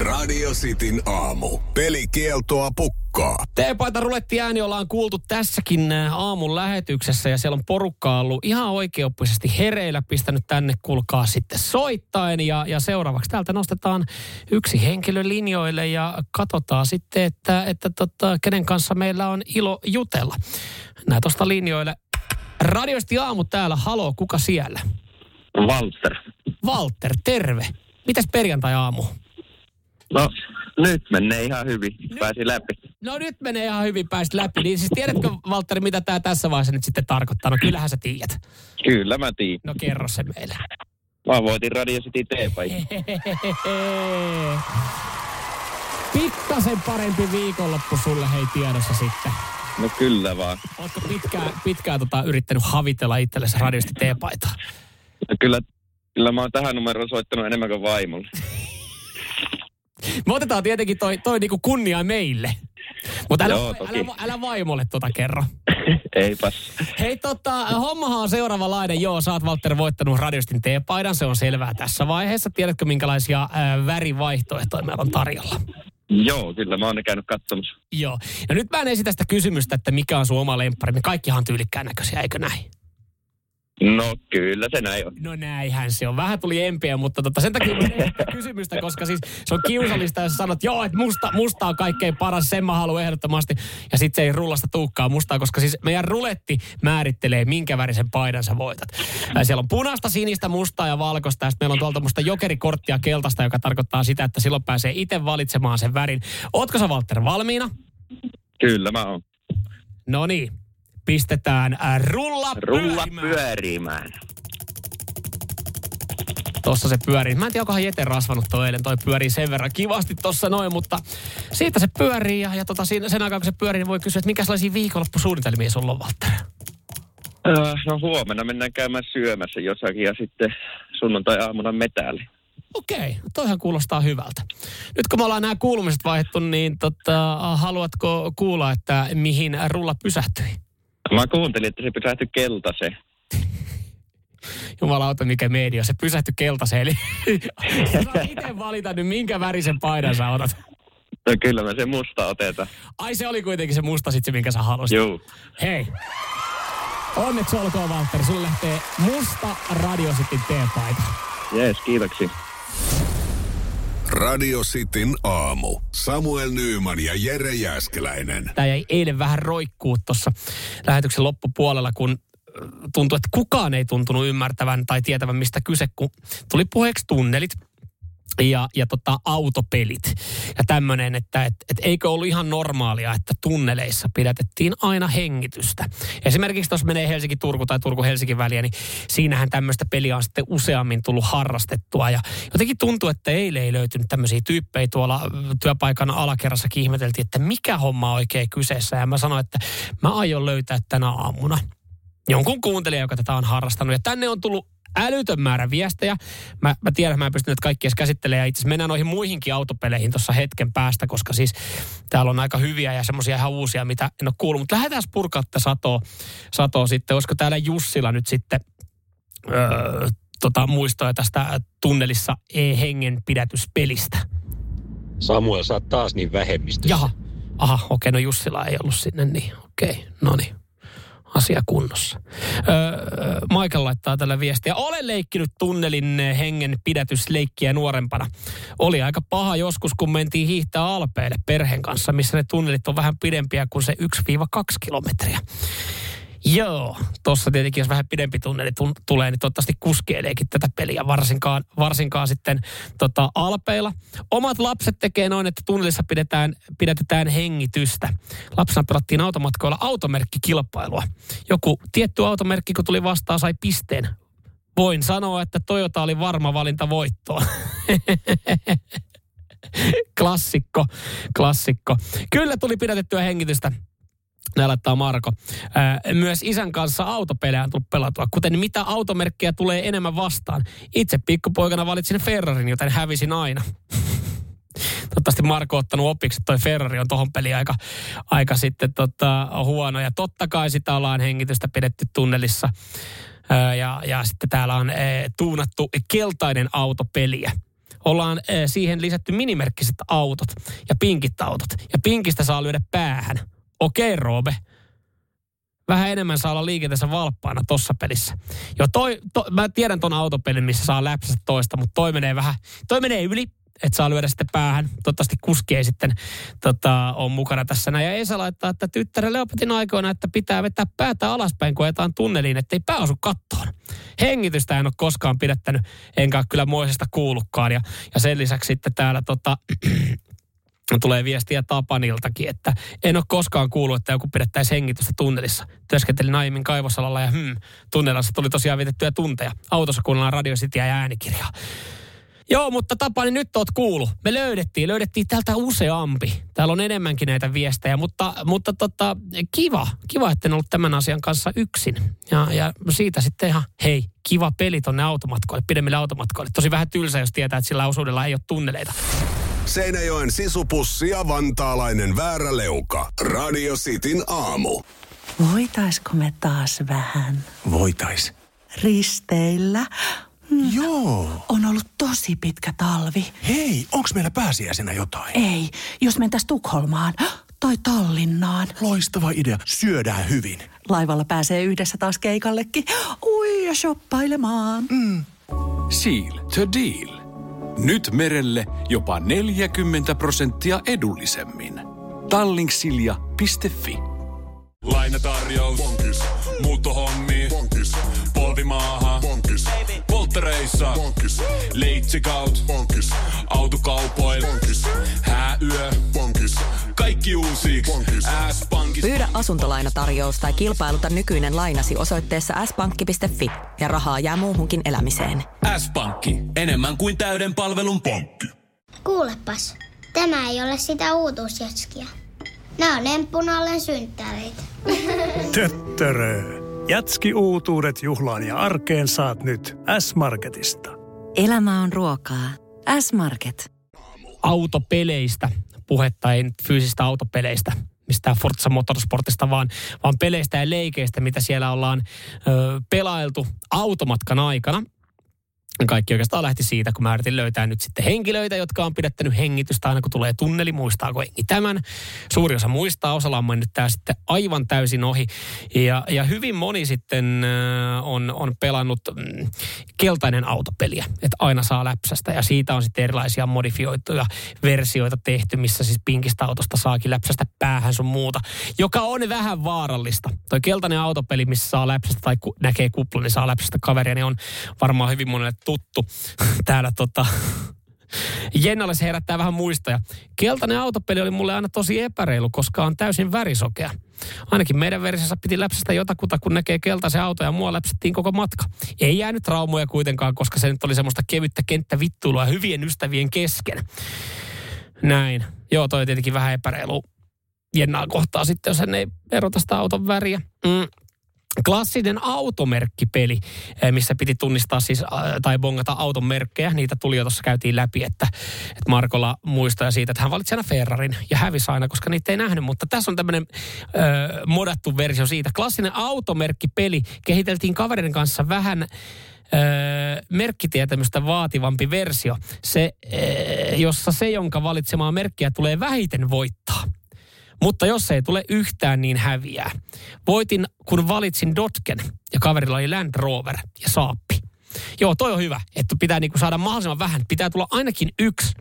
Speaker 1: Radio Cityn aamu. Pelikieltoa pukkaa.
Speaker 2: Teepaita ruletti ääni ollaan kuultu tässäkin äh, aamun lähetyksessä ja siellä on porukka ollut ihan oikeoppisesti hereillä pistänyt tänne kulkaa sitten soittaen ja, ja seuraavaksi täältä nostetaan yksi henkilö linjoille ja katsotaan sitten, että, että tota, kenen kanssa meillä on ilo jutella. Näet tuosta linjoille. Radiosti aamu täällä, halo, kuka siellä?
Speaker 4: Walter.
Speaker 2: Walter, terve. Mitäs perjantai-aamu?
Speaker 4: No, nyt menee ihan hyvin. Pääsi läpi.
Speaker 2: No nyt menee ihan hyvin, pääsit läpi. Niin siis tiedätkö, Valtteri, mitä tämä tässä vaiheessa nyt sitten tarkoittaa? No kyllähän sä tiedät.
Speaker 4: Kyllä mä tiedän.
Speaker 2: No kerro se meille.
Speaker 4: Mä voitin Radio City teepai. <laughs>
Speaker 2: Pikkasen parempi viikonloppu sulle hei tiedossa sitten.
Speaker 4: No kyllä vaan.
Speaker 2: Oletko pitkään, pitkään tota, yrittänyt havitella itsellesi radiosti teepaitaa?
Speaker 4: No kyllä Kyllä mä oon tähän numeroon soittanut enemmän kuin vaimolle. <laughs>
Speaker 2: Me otetaan tietenkin toi, toi niinku kunnia meille. Mutta älä,
Speaker 4: Joo, toki.
Speaker 2: älä, älä, vaimolle tota kerro. <laughs>
Speaker 4: Eipäs.
Speaker 2: Hei tota, hommahan on seuraavanlainen. Joo, sä oot Walter voittanut Radiostin teepaidan, se on selvää tässä vaiheessa. Tiedätkö minkälaisia ää, värivaihtoehtoja meillä on tarjolla?
Speaker 4: Joo, kyllä mä oon ne käynyt katsomassa.
Speaker 2: Joo. Ja nyt mä en esitä sitä kysymystä, että mikä on sun oma lemppari. Me kaikkihan on tyylikkään näköisiä, eikö näin?
Speaker 4: No kyllä se näin on.
Speaker 2: No näinhän se on. Vähän tuli empiä, mutta tota, sen takia <laughs> kysymystä, koska siis se on kiusallista, jos sanot, joo, että musta, musta on kaikkein paras, sen mä haluan ehdottomasti. Ja sitten se ei rullasta tuukkaa mustaa, koska siis meidän ruletti määrittelee, minkä värisen paidan sä voitat. Ää, Siellä on punaista, sinistä, mustaa ja valkoista. Ja sitten meillä on tuolta musta jokerikorttia keltaista, joka tarkoittaa sitä, että silloin pääsee itse valitsemaan sen värin. Ootko sä, Walter, valmiina?
Speaker 4: Kyllä mä oon.
Speaker 2: No niin. Pistetään ää, rulla,
Speaker 4: Rulla
Speaker 2: pyörimään.
Speaker 4: pyörimään.
Speaker 2: Tossa se pyörii. Mä en tiedä, onkohan Jete rasvanut toi eilen. Toi pyörii sen verran kivasti tossa noin, mutta siitä se pyörii. Ja, ja tota, siinä, sen aikaa, kun se pyörii, niin voi kysyä, että minkä sellaisia viikonloppusuunnitelmia sulla on, Walter?
Speaker 4: Öö, no huomenna mennään käymään syömässä jossakin ja sitten sunnuntai-aamuna metäli.
Speaker 2: Okei, toihan kuulostaa hyvältä. Nyt kun me ollaan nämä kuulumiset vaihdettu, niin tota, haluatko kuulla, että mihin rulla pysähtyi?
Speaker 4: Mä kuuntelin, että se pysähtyi keltaiseen. <laughs>
Speaker 2: Jumalauta, mikä media. Se pysähtyi keltaiseen. Eli <laughs> sä saat itse valita nyt, minkä värisen paidan sä otat.
Speaker 4: No kyllä mä se musta otetaan.
Speaker 2: Ai se oli kuitenkin se musta sit se, minkä sä halusit.
Speaker 4: Juu.
Speaker 2: Hei. Onneksi olkoon, Walter. Sulle lähtee musta Radio Cityn teepaita.
Speaker 4: Jees, kiitoksia.
Speaker 1: Radio Cityn aamu. Samuel Nyyman ja Jere Jäskeläinen.
Speaker 2: Tämä jäi eilen vähän roikkuu tuossa lähetyksen loppupuolella, kun äh, tuntui, että kukaan ei tuntunut ymmärtävän tai tietävän, mistä kyse, kun tuli puheeksi tunnelit ja, ja tota, autopelit ja tämmöinen, että et, et eikö ollut ihan normaalia, että tunneleissa pidätettiin aina hengitystä. Esimerkiksi jos menee Helsinki-Turku tai Turku-Helsinki väliä, niin siinähän tämmöistä peliä on sitten useammin tullut harrastettua. Ja jotenkin tuntuu, että eilen ei löytynyt tämmöisiä tyyppejä tuolla työpaikan alakerrassa ihmeteltiin, että mikä homma on oikein kyseessä. Ja mä sanoin, että mä aion löytää tänä aamuna jonkun kuuntelijan, joka tätä on harrastanut. Ja tänne on tullut älytön määrä viestejä. Mä, mä tiedän, mä en pysty nyt kaikki edes käsittelemään. Itse asiassa mennään noihin muihinkin autopeleihin tuossa hetken päästä, koska siis täällä on aika hyviä ja semmoisia ihan uusia, mitä en ole kuullut. Mutta lähdetään purkaa tätä satoa, satoa sitten. Olisiko täällä Jussilla nyt sitten öö, tota, muistoja tästä tunnelissa e-hengenpidätyspelistä?
Speaker 7: Samuel, sä oot taas niin vähemmistössä.
Speaker 2: Jaha. Aha, okei, no Jussila ei ollut sinne, niin okei, no niin. Asia kunnossa. Öö, Michael laittaa tällä viestiä. Olen leikkinyt tunnelin hengen pidätysleikkiä nuorempana. Oli aika paha joskus, kun mentiin hiihtää Alpeille perheen kanssa, missä ne tunnelit on vähän pidempiä kuin se 1-2 kilometriä. Joo, tossa tietenkin jos vähän pidempi tunneli tun- tulee, niin toivottavasti kuskeileekin tätä peliä, varsinkaan, varsinkaan sitten tota, alpeilla. Omat lapset tekee noin, että tunnelissa pidetään, pidätetään hengitystä. Lapsena pelattiin automatkoilla automerkkikilpailua. Joku tietty automerkki, kun tuli vastaan, sai pisteen. Voin sanoa, että Toyota oli varma valinta voittoon. <laughs> klassikko, klassikko. Kyllä tuli pidätettyä hengitystä. Näin laittaa Marko. Myös isän kanssa autopelejä on tullut pelatua. Kuten mitä automerkkejä tulee enemmän vastaan. Itse pikkupoikana valitsin Ferrarin, joten hävisin aina. <laughs> Toivottavasti Marko on ottanut opiksi, että toi Ferrari on tohon peliin aika, aika sitten tota, huono. Ja totta kai sitä ollaan hengitystä pidetty tunnelissa. Ja, ja sitten täällä on ee, tuunattu keltainen autopeliä. Ollaan siihen lisätty minimerkkiset autot ja pinkit autot. Ja pinkistä saa lyödä päähän. Okei, Roobe. Vähän enemmän saa olla liikenteessä valppaana tossa pelissä. Jo toi, to, mä tiedän ton autopelin, missä saa läpsästä toista, mutta toi menee vähän, toi menee yli, että saa lyödä sitten päähän. Toivottavasti kuski ei sitten tota, on mukana tässä näin. Ja Esa laittaa, että tyttärelle opetin aikoina, että pitää vetää päätä alaspäin, kun ajetaan tunneliin, ettei pää osu kattoon. Hengitystä en ole koskaan pidättänyt, enkä kyllä moisesta kuullutkaan. Ja, ja sen lisäksi sitten täällä tota, <clears throat> tulee viestiä Tapaniltakin, että en ole koskaan kuullut, että joku pidettäisiin hengitystä tunnelissa. Työskentelin aiemmin kaivosalalla ja hmm, tunnelissa tuli tosiaan vietettyjä tunteja. Autossa kuunnellaan radiositia ja äänikirjaa. Joo, mutta Tapani, nyt oot kuulu. Me löydettiin, löydettiin täältä useampi. Täällä on enemmänkin näitä viestejä, mutta, mutta tota, kiva, kiva, että en ollut tämän asian kanssa yksin. Ja, ja siitä sitten ihan, hei, kiva peli tonne automatkoille, pidemmille automatkoille. Tosi vähän tylsä, jos tietää, että sillä osuudella ei ole tunneleita.
Speaker 8: Seinäjoen sisupussi ja vantaalainen vääräleuka. Radio Cityn aamu.
Speaker 9: Voitaisko me taas vähän
Speaker 10: Voitais.
Speaker 9: risteillä?
Speaker 10: Joo.
Speaker 9: On ollut tosi pitkä talvi.
Speaker 10: Hei, onks meillä pääsiäisenä jotain?
Speaker 9: Ei, jos mentäis Tukholmaan tai Tallinnaan.
Speaker 10: Loistava idea. Syödään hyvin.
Speaker 9: Laivalla pääsee yhdessä taas keikallekin. Ui ja shoppailemaan.
Speaker 10: Mm.
Speaker 11: Seal to deal. Nyt merelle jopa 40 prosenttia edullisemmin. Tallingsilja.fi
Speaker 12: Lainatarjous. Bonkis. Muuttohommi. Bonkis. Polvimaaha. Bonkis. Polttereissa. Bonkis. Leitsikaut. Bonkis. Autokaupoil. Bonkis. Hääyö. Bonkis. Kaikki uusi. S-pankki.
Speaker 13: Pyydä asuntolainatarjous tai kilpailuta nykyinen lainasi osoitteessa s-pankki.fi ja rahaa jää muuhunkin elämiseen.
Speaker 12: S-pankki. Enemmän kuin täyden palvelun pankki.
Speaker 14: Kuulepas, tämä ei ole sitä uutuusjatskia. Nämä on emppunallen synttäreitä. <laughs>
Speaker 15: Töttörö. Jatski uutuudet juhlaan ja arkeen saat nyt S-Marketista.
Speaker 16: Elämä on ruokaa. S-Market.
Speaker 2: autopeleistä puhetta, ei nyt fyysistä autopeleistä, mistään Forza Motorsportista, vaan, vaan peleistä ja leikeistä, mitä siellä ollaan ö, pelailtu automatkan aikana. Kaikki oikeastaan lähti siitä, kun mä yritin löytää nyt sitten henkilöitä, jotka on pidättänyt hengitystä aina kun tulee tunneli. Muistaako hengi tämän? Suuri osa muistaa, osalla on mennyt tämä sitten aivan täysin ohi. Ja, ja hyvin moni sitten äh, on, on pelannut mm, keltainen autopeliä, että aina saa läpsästä. Ja siitä on sitten erilaisia modifioituja versioita tehty, missä siis pinkistä autosta saakin läpsästä päähän sun muuta, joka on vähän vaarallista. Toi keltainen autopeli, missä saa läpsästä tai näkee kuplan, niin saa läpsästä kaveria, niin on varmaan hyvin monelle tuttu <laughs> täällä tota, <laughs> Jennalle se herättää vähän muistoja. Keltainen autopeli oli mulle aina tosi epäreilu, koska on täysin värisokea. Ainakin meidän versiossa piti läpsästä jotakuta, kun näkee keltaisen auto ja mua läpsättiin koko matka. Ei jäänyt traumoja kuitenkaan, koska se nyt oli semmoista kevyttä kenttävittuilua hyvien ystävien kesken. Näin. Joo, toi on tietenkin vähän epäreilu Jennaa kohtaa sitten, jos hän ei erota sitä auton väriä. Mm. Klassinen automerkkipeli, eh, missä piti tunnistaa siis, äh, tai bongata auton merkkejä. Niitä tuli jo tuossa käytiin läpi, että, että Markola muistaa siitä, että hän valitsi aina Ferrarin ja hävisi aina, koska niitä ei nähnyt. Mutta tässä on tämmöinen äh, modattu versio siitä. Klassinen automerkkipeli kehiteltiin kaverin kanssa vähän öö, merkkitietämystä vaativampi versio, se, öö, jossa se, jonka valitsemaa merkkiä tulee vähiten voittaa. Mutta jos ei tule yhtään, niin häviää. Voitin, kun valitsin Dotken ja kaverilla oli Land Rover ja Saappi. Joo, toi on hyvä, että pitää niinku saada mahdollisimman vähän. Pitää tulla ainakin yksi,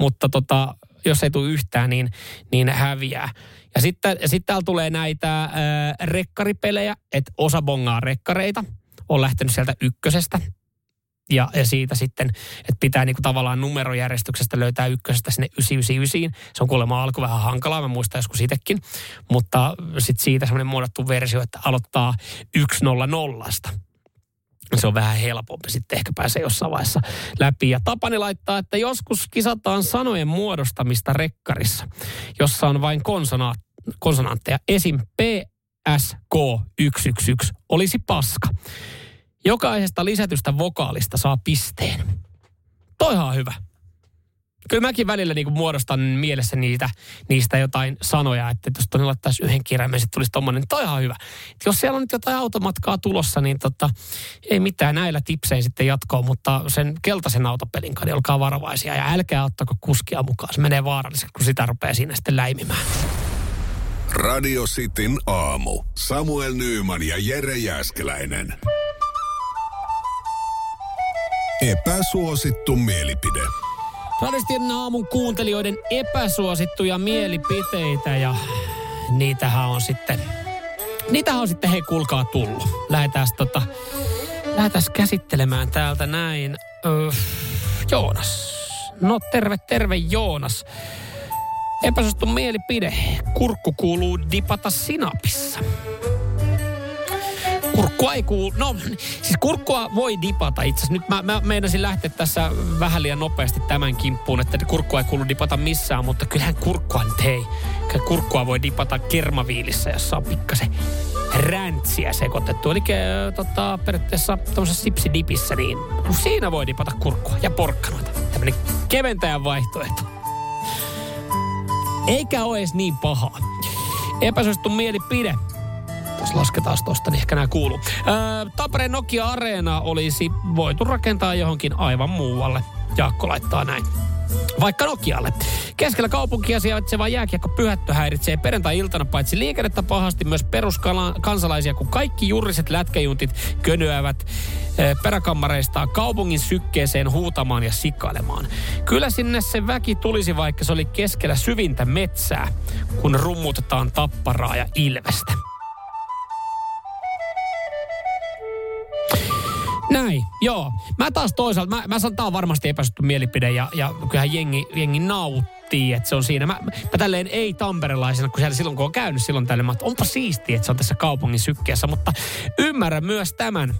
Speaker 2: mutta tota, jos ei tule yhtään, niin, niin häviää. Ja sitten sit täällä tulee näitä äh, rekkaripelejä, että osa bongaa rekkareita. On lähtenyt sieltä ykkösestä ja, ja siitä sitten, että pitää niinku tavallaan numerojärjestyksestä löytää ykkösestä sinne 999. Se on kuulemma alku vähän hankalaa, mä muistan joskus itsekin. Mutta sitten siitä semmoinen muodottu versio, että aloittaa 100. Se on vähän helpompi sitten ehkä pääsee jossain vaiheessa läpi. Ja Tapani laittaa, että joskus kisataan sanojen muodostamista rekkarissa, jossa on vain konsona- konsonantteja. Esim. P, S, K, 111 olisi paska. Jokaisesta lisätystä vokaalista saa pisteen. Toihan on hyvä. Kyllä mäkin välillä niinku muodostan mielessä niitä, niistä jotain sanoja, että jos tuonne laittaisi yhden kirjaimen, sitten tulisi tommonen, niin toihan on hyvä. Et jos siellä on nyt jotain automatkaa tulossa, niin tota, ei mitään näillä tipsein sitten jatkoa, mutta sen keltaisen autopelin kanssa, niin olkaa varovaisia ja älkää ottako kuskia mukaan. Se menee vaaralliseksi, kun sitä rupeaa siinä sitten läimimään.
Speaker 8: Radio Cityn aamu. Samuel Nyyman ja Jere Jäskeläinen. Epäsuosittu mielipide.
Speaker 2: Radistin aamun kuuntelijoiden epäsuosittuja mielipiteitä ja niitähän on sitten, niitähän on sitten hei kuulkaa tullut. Lähdetään tota, lähdetään käsittelemään täältä näin. Öö, Joonas. No terve, terve Joonas. Epäsuosittu mielipide. Kurkku kuuluu dipata sinapissa. Kurkkua ei kuulu. No, siis kurkkua voi dipata itse asiassa. Nyt mä, mä meinasin lähteä tässä vähän liian nopeasti tämän kimppuun, että kurkkua ei kuulu dipata missään, mutta kyllähän kurkkua nyt ei. Kurkkua voi dipata kermaviilissä, jossa on pikkasen räntsiä sekoitettu. Eli äh, tota, periaatteessa tuollaisessa sipsidipissä, niin siinä voi dipata kurkkua ja porkkanoita. Tämmöinen keventäjän vaihtoehto. Eikä ole edes niin pahaa. Epäsuosittu mielipide. Jos lasketaan tosta, niin ehkä nämä kuuluu. Öö, Nokia Areena olisi voitu rakentaa johonkin aivan muualle. Jaakko laittaa näin. Vaikka Nokialle. Keskellä kaupunkia sijaitseva jääkiekko pyhättö häiritsee perjantai-iltana paitsi liikennettä pahasti myös peruskansalaisia, kun kaikki juriset lätkäjuntit könöävät eh, peräkammareistaan kaupungin sykkeeseen huutamaan ja sikailemaan. Kyllä sinne se väki tulisi, vaikka se oli keskellä syvintä metsää, kun rummutetaan tapparaa ja ilvestä. Näin, joo. Mä taas toisaalta, mä, mä sanon, tää on varmasti epäsuttu mielipide ja, ja kyllähän jengi, jengi nauttii, että se on siinä. Mä, mä tälleen ei tamperelaisena, kun siellä silloin kun on käynyt silloin tälle, mä että onpa siistiä, että se on tässä kaupungin sykkeessä, mutta ymmärrän myös tämän,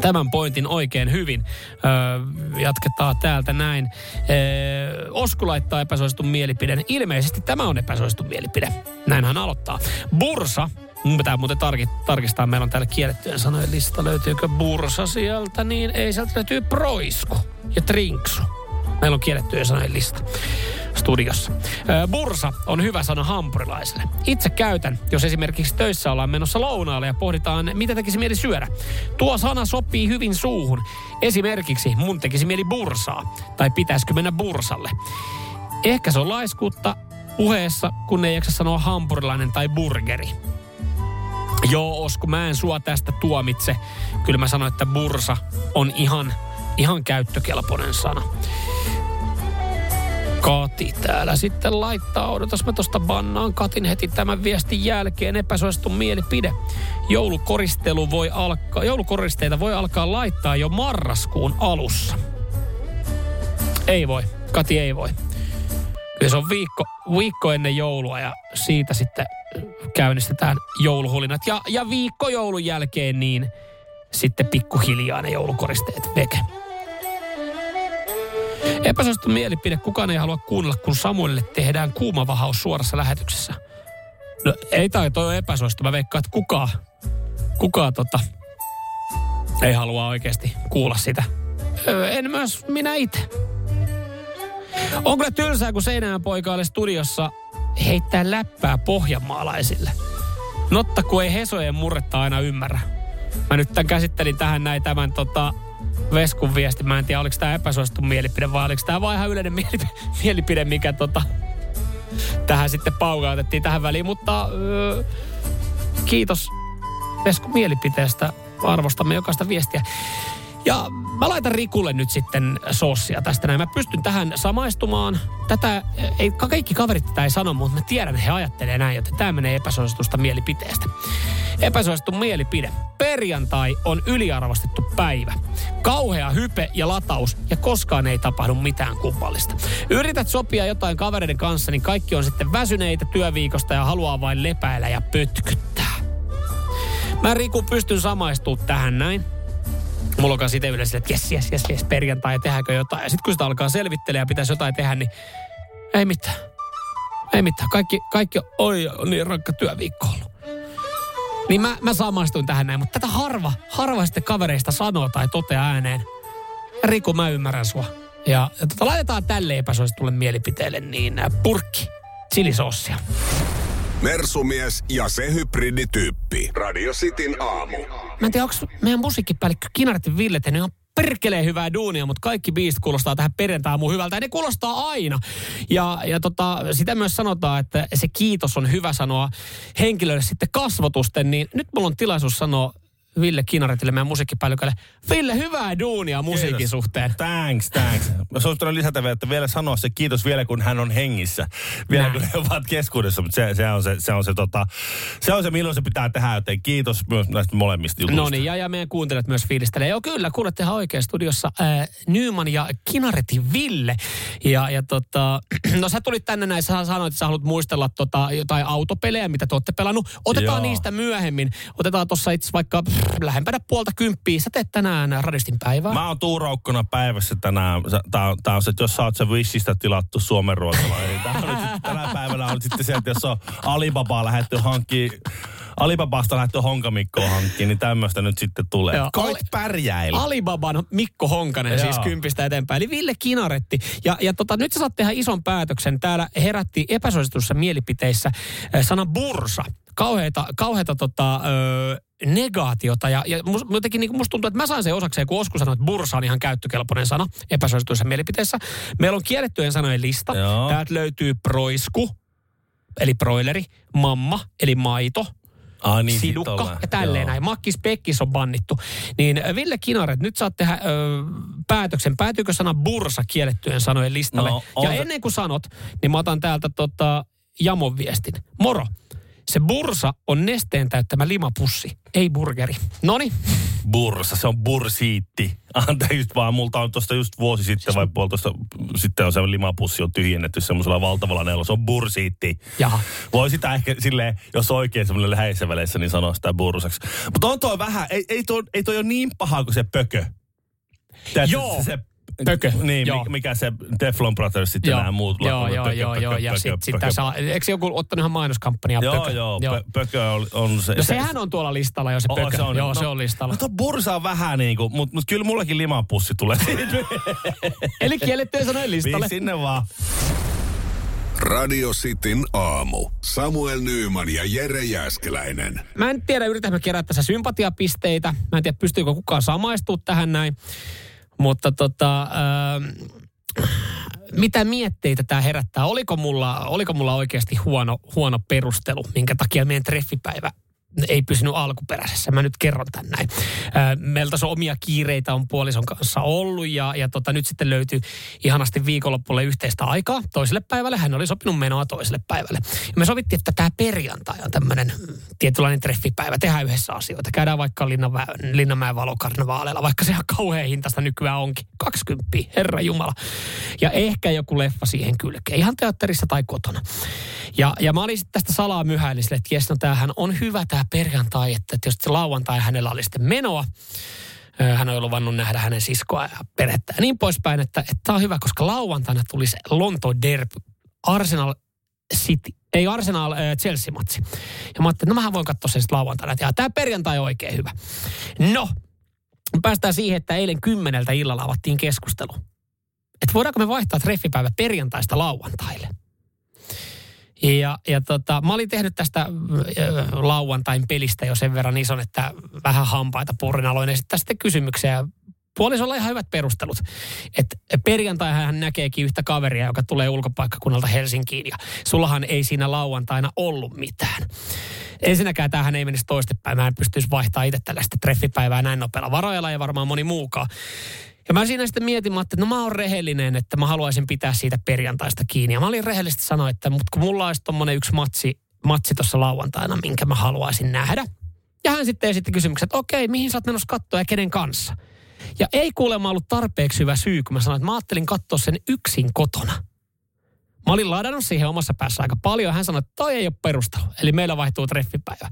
Speaker 2: tämän pointin oikein hyvin. Öö, jatketaan täältä näin. Öö, Osku laittaa epäsuositun mielipiden. Ilmeisesti tämä on epäsuositun mielipide. Näin hän aloittaa. Bursa Mun pitää muuten tarki, tarkistaa, meillä on täällä kiellettyjen sanojen lista. Löytyykö bursa sieltä, niin ei sieltä löytyy proisku ja trinksu. Meillä on kiellettyjen sanojen lista studiossa. Bursa on hyvä sana hampurilaiselle. Itse käytän, jos esimerkiksi töissä ollaan menossa lounaalle ja pohditaan, mitä tekisi mieli syödä. Tuo sana sopii hyvin suuhun. Esimerkiksi mun tekisi mieli bursaa. Tai pitäisikö mennä bursalle. Ehkä se on laiskuutta puheessa, kun ei jaksa sanoa hampurilainen tai burgeri. Joo, Osku, mä en sua tästä tuomitse. Kyllä mä sanoin, että bursa on ihan, ihan käyttökelpoinen sana. Kati täällä sitten laittaa, odotas mä tosta bannaan Katin heti tämän viestin jälkeen epäsuosittu mielipide. Joulukoristelu voi alkaa, joulukoristeita voi alkaa laittaa jo marraskuun alussa. Ei voi, Kati ei voi. Kyllä se on viikko, viikko ennen joulua ja siitä sitten käynnistetään jouluhulinat. Ja, ja viikko joulun jälkeen niin sitten pikkuhiljaa ne joulukoristeet veke. Epäsuosittu mielipide. Kukaan ei halua kuunnella, kun Samuelille tehdään kuumavahaus suorassa lähetyksessä. No ei tai toi on epäsuosittu. Mä veikkaan, että kukaan, kukaan tota, ei halua oikeasti kuulla sitä. En myös minä itse. On kyllä tylsää, kun Seinäjän poika oli studiossa heittää läppää pohjanmaalaisille. Notta, kun ei Hesojen murretta aina ymmärrä. Mä nyt tämän käsittelin tähän näin tämän tota, Veskun viesti. Mä en tiedä, oliko tämä epäsuosittu mielipide vai oliko tämä vaan ihan yleinen <laughs> mielipide, mielipide mikä tota, tähän sitten paukautettiin tähän väliin. Mutta öö, kiitos Veskun mielipiteestä. Arvostamme jokaista viestiä. Ja mä laitan Rikulle nyt sitten sossia tästä näin. Mä pystyn tähän samaistumaan. Tätä, ei, kaikki kaverit tätä ei sano, mutta mä tiedän, että he ajattelee näin, että tämä menee epäsuositusta mielipiteestä. Epäsuosittu mielipide. Perjantai on yliarvostettu päivä. Kauhea hype ja lataus ja koskaan ei tapahdu mitään kummallista. Yrität sopia jotain kavereiden kanssa, niin kaikki on sitten väsyneitä työviikosta ja haluaa vain lepäillä ja pötkyttää. Mä Riku pystyn samaistumaan tähän näin mulla on kanssa itse yleensä, että jes, jes, jes, jes, perjantai, tehdäänkö jotain. Ja sitten kun sitä alkaa selvittelemään ja pitäisi jotain tehdä, niin ei mitään. Ei mitään. Kaikki, kaikki oi, on niin rankka työviikko ollut. Niin mä, mä samaistuin tähän näin, mutta tätä harva, harva sitten kavereista sanoo tai toteaa ääneen. Riku, mä ymmärrän sua. Ja, ja tota, laitetaan tälle epäsuositulle mielipiteelle niin äh, purkki chilisossia.
Speaker 8: Mersumies ja se hybridityyppi. Radio Cityn aamu.
Speaker 2: Mä en tiedä, onko meidän musiikkipäällikkö Kinartin Ville tehnyt ihan perkeleen hyvää duunia, mutta kaikki biisit kuulostaa tähän perjantai hyvältä. Ja ne kuulostaa aina. Ja, ja tota, sitä myös sanotaan, että se kiitos on hyvä sanoa henkilölle sitten kasvotusten. Niin nyt mulla on tilaisuus sanoa Ville Kinaretille, meidän musiikkipäällikölle. Ville, hyvää duunia musiikin
Speaker 17: Kiitos.
Speaker 2: suhteen.
Speaker 17: Thanks, thanks. Mä suosittelen lisätä vielä, että vielä sanoa se kiitos vielä, kun hän on hengissä. Vielä
Speaker 2: Näin.
Speaker 17: kun he ovat keskuudessa, mutta se, se, on se, se, on se, tota, se on se, milloin se pitää tehdä, joten kiitos myös näistä molemmista jutuista.
Speaker 2: No niin, ja, ja meidän kuuntelijat myös fiilistelee. Joo, kyllä, kuulette ihan oikein studiossa äh, Nyman ja Kinaretin Ville. Ja, ja tota, <clears throat> no sä tulit tänne näin, sä sanoit, että sä haluat muistella tota, jotain autopelejä, mitä te olette pelannut. Otetaan
Speaker 17: Joo.
Speaker 2: niistä myöhemmin. Otetaan tuossa itse vaikka pff, lähempänä puolta kymppiä. Sä teet tänään radistin päivää.
Speaker 17: Mä oon tuuraukkona päivässä tänään. Tää on, tää on se, että jos sä oot se Wishistä tilattu Suomen ruotsalainen. niin tänä päivänä on sitten se, että jos on Alibabaa lähetty hankkiin, Alibabasta lähetty Honkamikkoa hankkiin, niin tämmöistä nyt sitten tulee.
Speaker 2: Joo.
Speaker 17: Koit
Speaker 2: Ali-
Speaker 17: pärjäillä.
Speaker 2: Alibaban Mikko Honkanen
Speaker 17: Joo.
Speaker 2: siis kympistä eteenpäin. Eli Ville Kinaretti. Ja, ja tota, nyt sä saat tehdä ison päätöksen. Täällä herätti epäsuositussa mielipiteissä äh, sana bursa. Kauheita, kauheita tota, ö, negaatiota. Ja, ja mus, jotenkin niin musta tuntuu, että mä sain sen osakseen, kun Osku sanoi, että bursa on ihan käyttökelpoinen sana epäsuosituissa mielipiteissä. Meillä on kiellettyjen sanojen lista.
Speaker 17: Joo.
Speaker 2: Täältä löytyy proisku, eli broileri, mamma, eli maito,
Speaker 17: Ah, niin,
Speaker 2: sidukka ja tälleen
Speaker 17: Joo.
Speaker 2: näin. Makkis Pekkis on bannittu. Niin äh, Ville Kinaret, nyt saat tehdä ö, päätöksen. Päätyykö sana bursa kiellettyjen sanojen listalle?
Speaker 17: No, on
Speaker 2: ja ennen kuin sanot, niin mä otan täältä tota, Jamon viestin. Moro. Se bursa on nesteen täyttämä limapussi, ei burgeri. Noni,
Speaker 17: Bursa, se on bursiitti. Anteeksi vaan, multa on tuosta just vuosi sitten vai puolitoista sitten on se limapussi on tyhjennetty semmoisella valtavalla nelolla. Se on bursiitti.
Speaker 2: Jaha.
Speaker 17: Voi sitä ehkä silleen, jos oikein semmoinen läheisessä väleissä, niin sanoa sitä bursaksi. Mutta on toi vähän, ei, ei, toi, ei toi ole niin paha kuin se pökö. Tiedätkö,
Speaker 2: Joo.
Speaker 17: Se,
Speaker 2: Pökö,
Speaker 17: Niin,
Speaker 2: joo.
Speaker 17: mi- mikä se Teflon Brothers sitten
Speaker 2: joo,
Speaker 17: nämä muut.
Speaker 2: joo,
Speaker 17: lakkuvat,
Speaker 2: joo,
Speaker 17: pökö,
Speaker 2: joo,
Speaker 17: pökö,
Speaker 2: joo, ja sitten tässä, eikö joku ottanut ihan mainoskampanjaa
Speaker 17: Joo,
Speaker 2: pökö?
Speaker 17: joo, joo. Pö, pökö on, on se.
Speaker 2: No
Speaker 17: se-
Speaker 2: sehän on tuolla listalla jo se pökö.
Speaker 17: se on,
Speaker 2: joo,
Speaker 17: no,
Speaker 2: se on listalla.
Speaker 17: No tuo bursa on vähän niin kuin, mutta mut kyllä mullakin limapussi tulee siitä. <laughs>
Speaker 2: Eli kiellettyjen sanojen listalle.
Speaker 17: Niin sinne vaan.
Speaker 8: Radio Cityn aamu. Samuel Nyyman ja Jere Jäskeläinen.
Speaker 2: Mä en tiedä, yritämme kerätä tässä sympatiapisteitä. Mä en tiedä, pystyykö kukaan samaistua tähän näin. Mutta tota, äh, mitä mietteitä tämä herättää? Oliko mulla, oliko mulla oikeasti huono, huono perustelu, minkä takia meidän treffipäivä ei pysynyt alkuperäisessä. Mä nyt kerron tän näin. Meillä tässä omia kiireitä on puolison kanssa ollut ja, ja tota, nyt sitten löytyi ihanasti viikonloppulle yhteistä aikaa toiselle päivälle. Hän oli sopinut menoa toiselle päivälle. Ja me sovittiin, että tämä perjantai on tämmöinen tietynlainen treffipäivä. Tehdään yhdessä asioita. Käydään vaikka Linnanvä, Linnanmäen valokarnevaaleilla, vaikka se ihan kauhean hintaista nykyään onkin. 20, herra Jumala. Ja ehkä joku leffa siihen kylkeen. Ihan teatterissa tai kotona. Ja, ja mä olin sitten tästä salaa myhäilin sille, että jes, no tämähän on hyvä tämä perjantai, että, että jos se lauantai hänellä oli sitten menoa, hän on luvannut nähdä hänen siskoa ja perhettä ja niin poispäin, että, että tämä on hyvä, koska lauantaina tuli se Lonto Derby, Arsenal City, ei Arsenal äh, Chelsea-matsi. Ja mä ajattelin, että no mähän voin katsoa sen sitten lauantaina, että tämä perjantai on oikein hyvä. No, päästään siihen, että eilen kymmeneltä illalla avattiin keskustelu. Että voidaanko me vaihtaa treffipäivä perjantaista lauantaille? Ja, ja tota, mä olin tehnyt tästä äh, lauantain pelistä jo sen verran ison, että vähän hampaita purin aloin esittää sitten kysymyksiä. Puolisolla ihan hyvät perustelut. Että perjantaihan hän näkeekin yhtä kaveria, joka tulee ulkopaikkakunnalta Helsinkiin. Ja sullahan ei siinä lauantaina ollut mitään. Ensinnäkään tämähän ei menisi toistepäin. Mä en pystyisi vaihtamaan itse tällaista treffipäivää näin nopealla varoilla ja varmaan moni muukaan. Ja mä siinä sitten mietin, mä että no mä oon rehellinen, että mä haluaisin pitää siitä perjantaista kiinni. Ja mä olin rehellisesti sanoa, että mutta kun mulla olisi tommonen yksi matsi, matsi tuossa lauantaina, minkä mä haluaisin nähdä. Ja hän sitten esitti kysymyksen, että okei, mihin sä oot menossa katsoa ja kenen kanssa? Ja ei kuulemma ollut tarpeeksi hyvä syy, kun mä sanoin, että mä ajattelin katsoa sen yksin kotona. Mä olin ladannut siihen omassa päässä aika paljon. Hän sanoi, että toi ei ole perustelu. Eli meillä vaihtuu treffipäivä.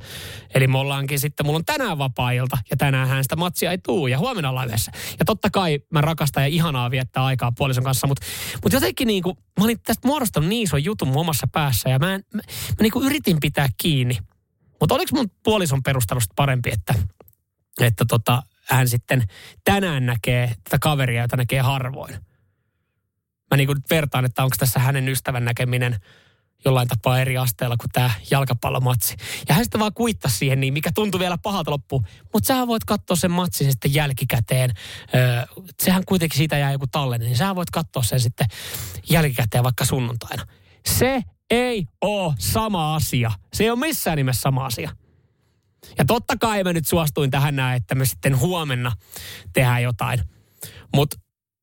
Speaker 2: Eli me ollaankin sitten, mulla on tänään vapaa-ilta ja tänään hän sitä matsia ei tuu ja huomenna ollaan yhdessä. Ja totta kai mä rakastan ja ihanaa viettää aikaa puolison kanssa, mutta, mutta jotenkin niin kuin, mä olin tästä muodostanut niin ison jutun mun omassa päässä ja mä, en, mä, mä niin kuin yritin pitää kiinni. Mutta oliko mun puolison perustelusta parempi, että, että tota, hän sitten tänään näkee tätä kaveria, jota näkee harvoin. Mä niin kuin vertaan, että onko tässä hänen ystävän näkeminen jollain tapaa eri asteella kuin tämä jalkapallomatsi. Ja hän sitten vaan kuittasi siihen niin, mikä tuntui vielä pahalta loppuun. Mutta sä voit katsoa sen matsin sitten jälkikäteen. Öö, sehän kuitenkin siitä jää joku tallenne, niin sä voit katsoa sen sitten jälkikäteen vaikka sunnuntaina. Se ei ole sama asia. Se ei ole missään nimessä sama asia. Ja totta kai mä nyt suostuin tähän näin, että me sitten huomenna tehdään jotain. Mutta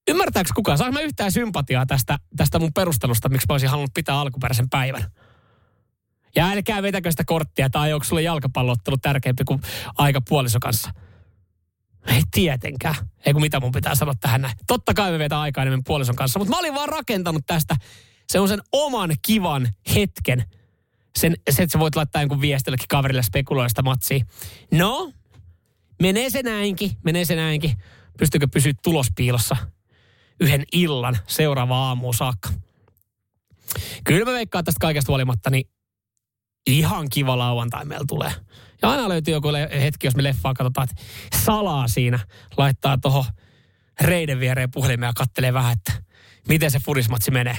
Speaker 2: ymmärtääkö kukaan, saanko mä yhtään sympatiaa tästä, tästä mun perustelusta, miksi mä olisin halunnut pitää alkuperäisen päivän? Ja älkää vetäkö sitä korttia, tai onko sulle jalkapalloottelu tärkeämpi kuin aika puoliso kanssa? Ei tietenkään. Ei kun mitä mun pitää sanoa tähän näin. Totta kai me vetää aikaa enemmän puolison kanssa, mutta mä olin vaan rakentanut tästä sen oman kivan hetken. Sen, se, että sä voit laittaa jonkun viestilläkin kaverille spekuloista matsia. No, menee se näinkin, menee se näinkin. Pystyykö pysyä tulospiilossa yhden illan seuraava aamuun saakka? Kyllä mä veikkaan tästä kaikesta huolimatta, niin ihan kiva lauantai meillä tulee. Ja aina löytyy joku hetki, jos me leffaa katsotaan, että salaa siinä laittaa tuohon reiden viereen puhelimeen ja kattelee vähän, että miten se furismatsi menee.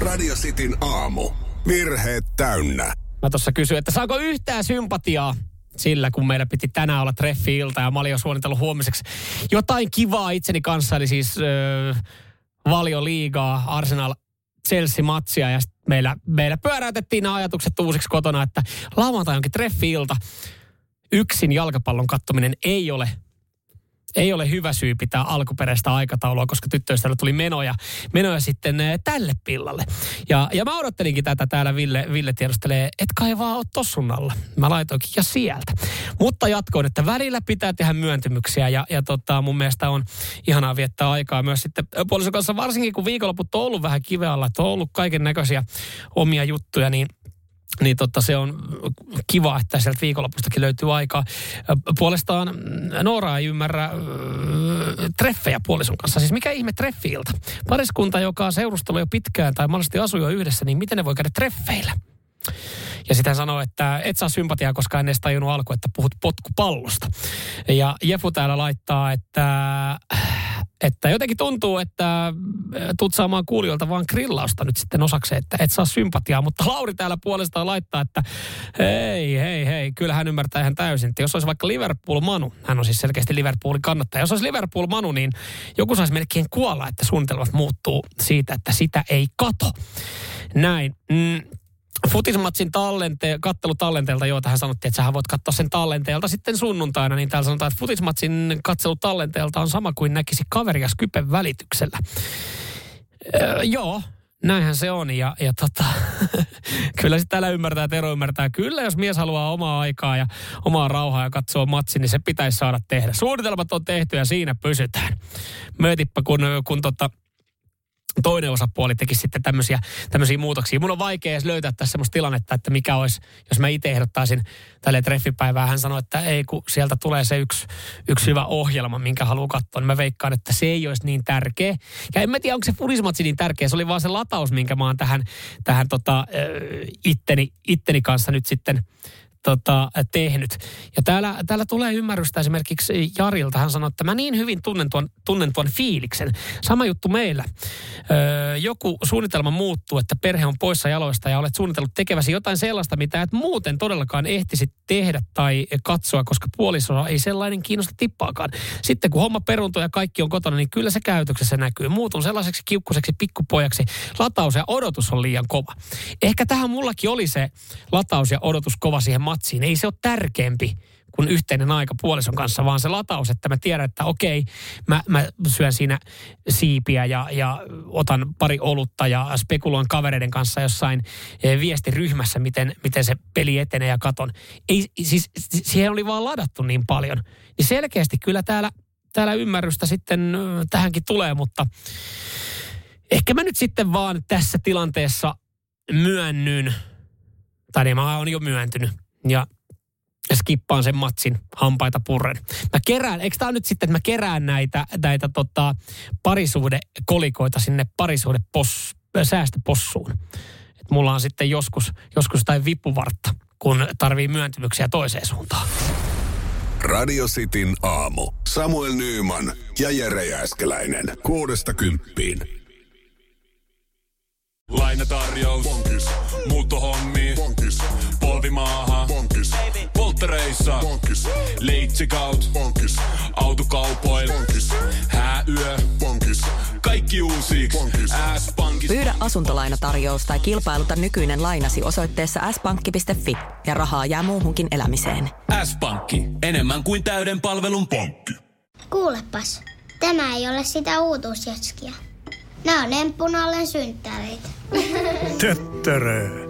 Speaker 8: Radio Cityn aamu. Virheet täynnä.
Speaker 2: Mä tuossa kysyin, että saako yhtään sympatiaa sillä, kun meillä piti tänään olla treffi-ilta ja mä olin jo suunnitellut huomiseksi jotain kivaa itseni kanssa, eli siis öö, valio liigaa, Arsenal Chelsea-matsia ja meillä, meillä pyöräytettiin nämä ajatukset uusiksi kotona, että lauantai onkin treffi-ilta. Yksin jalkapallon kattominen ei ole ei ole hyvä syy pitää alkuperäistä aikataulua, koska tyttöystävällä tuli menoja, menoja sitten eh, tälle pillalle. Ja, ja mä odottelinkin tätä täällä, Ville, Ville tiedostelee, et kai vaan ole tossun alla. Mä laitoinkin ja sieltä. Mutta jatkoin, että välillä pitää tehdä myöntymyksiä ja, ja tota, mun mielestä on ihanaa viettää aikaa myös sitten puolison kanssa, varsinkin kun viikonloput on ollut vähän kivealla, että on ollut kaiken näköisiä omia juttuja, niin niin totta, se on kiva, että sieltä viikonlopustakin löytyy aikaa. Puolestaan Noora ei ymmärrä treffejä puolison kanssa. Siis mikä ihme treffiilta? Pariskunta, joka on seurustellut jo pitkään tai mahdollisesti asuu jo yhdessä, niin miten ne voi käydä treffeillä? Ja sitten hän että et saa sympatiaa, koska en edes tajunnut alku, että puhut potkupallosta. Ja Jefu täällä laittaa, että että jotenkin tuntuu, että äh, tuut saamaan kuulijoilta vaan grillausta nyt sitten osaksi, että et saa sympatiaa. Mutta Lauri täällä puolestaan laittaa, että hei, hei, hei, kyllä hän ymmärtää ihan täysin. Että jos olisi vaikka Liverpool-Manu, hän on siis selkeästi Liverpoolin kannattaja. Jos olisi Liverpool-Manu, niin joku saisi melkein kuolla, että suunnitelmat muuttuu siitä, että sitä ei kato. Näin. Mm, Futismatsin tallente, kattelutallenteelta, joo, tähän sanottiin, että sähän voit katsoa sen tallenteelta sitten sunnuntaina, niin täällä sanotaan, että Futismatsin katselutallenteelta on sama kuin näkisi kaveria Skypen välityksellä. Öö, joo, näinhän se on. Ja, ja tota, <laughs> kyllä sitten täällä ymmärtää, Tero ymmärtää. Kyllä, jos mies haluaa omaa aikaa ja omaa rauhaa ja katsoo matsi, niin se pitäisi saada tehdä. Suunnitelmat on tehty ja siinä pysytään. Möötipä, kun, kun tota, toinen osapuoli teki sitten tämmöisiä, tämmöisiä muutoksia. Mun on vaikea edes löytää tässä semmoista tilannetta, että mikä olisi, jos mä itse ehdottaisin tälle treffipäivää. Hän sanoi, että ei kun sieltä tulee se yksi, yksi hyvä ohjelma, minkä haluaa katsoa, niin mä veikkaan, että se ei olisi niin tärkeä. Ja en mä tiedä, onko se furismatsi niin tärkeä. Se oli vaan se lataus, minkä mä oon tähän, tähän tota, itteni, itteni kanssa nyt sitten tota, tehnyt. Ja täällä, täällä tulee ymmärrystä esimerkiksi Jarilta. Hän sanoi, että mä niin hyvin tunnen tuon, tunnen tuon fiiliksen. Sama juttu meillä. Öö, joku suunnitelma muuttuu, että perhe on poissa jaloista ja olet suunnitellut tekeväsi jotain sellaista, mitä et muuten todellakaan ehtisi tehdä tai katsoa, koska puolisoa ei sellainen kiinnosta tippaakaan. Sitten kun homma peruntuu ja kaikki on kotona, niin kyllä se käytöksessä näkyy. Muutun sellaiseksi kiukkuseksi pikkupojaksi. Lataus ja odotus on liian kova. Ehkä tähän mullakin oli se lataus ja odotus kova siihen matsiin. Ei se ole tärkeämpi kuin yhteinen aika puolison kanssa, vaan se lataus, että mä tiedän, että okei, mä, mä syön siinä siipiä ja, ja otan pari olutta ja spekuloin kavereiden kanssa jossain eh, viestiryhmässä, miten, miten se peli etenee ja katon. Ei, siis siihen oli vaan ladattu niin paljon. Niin selkeästi kyllä täällä, täällä ymmärrystä sitten tähänkin tulee, mutta ehkä mä nyt sitten vaan tässä tilanteessa myönnyn, tai niin mä oon jo myöntynyt, ja skippaan sen matsin hampaita purren. Mä kerään, eikö tää nyt sitten, että mä kerään näitä, näitä tota, parisuudekolikoita sinne parisuude säästöpossuun. Et mulla on sitten joskus, joskus jotain vipuvartta, kun tarvii myöntymyksiä toiseen suuntaan.
Speaker 8: Radio Cityn aamu. Samuel Nyyman ja Jere Jääskeläinen. Kuudesta kymppiin.
Speaker 12: Lainatarjous. Bonkis. Muuttohommi. Bonkis. Polvimaaha. Bonkis. Polttereissa. Bonkis. Leitsikaut. Bonkis. Autokaupoil. Bonkis. Hääyö yö. Bonkis. Kaikki uusi. S-pankki.
Speaker 13: Pyydä asuntolainatarjous tai kilpailuta nykyinen lainasi osoitteessa s-pankki.fi ja rahaa jää muuhunkin elämiseen.
Speaker 12: S-pankki. Enemmän kuin täyden palvelun pankki.
Speaker 14: Kuulepas, tämä ei ole sitä uutuusjatskia. Nämä on emppunallen synttäreitä.
Speaker 15: Töttörö.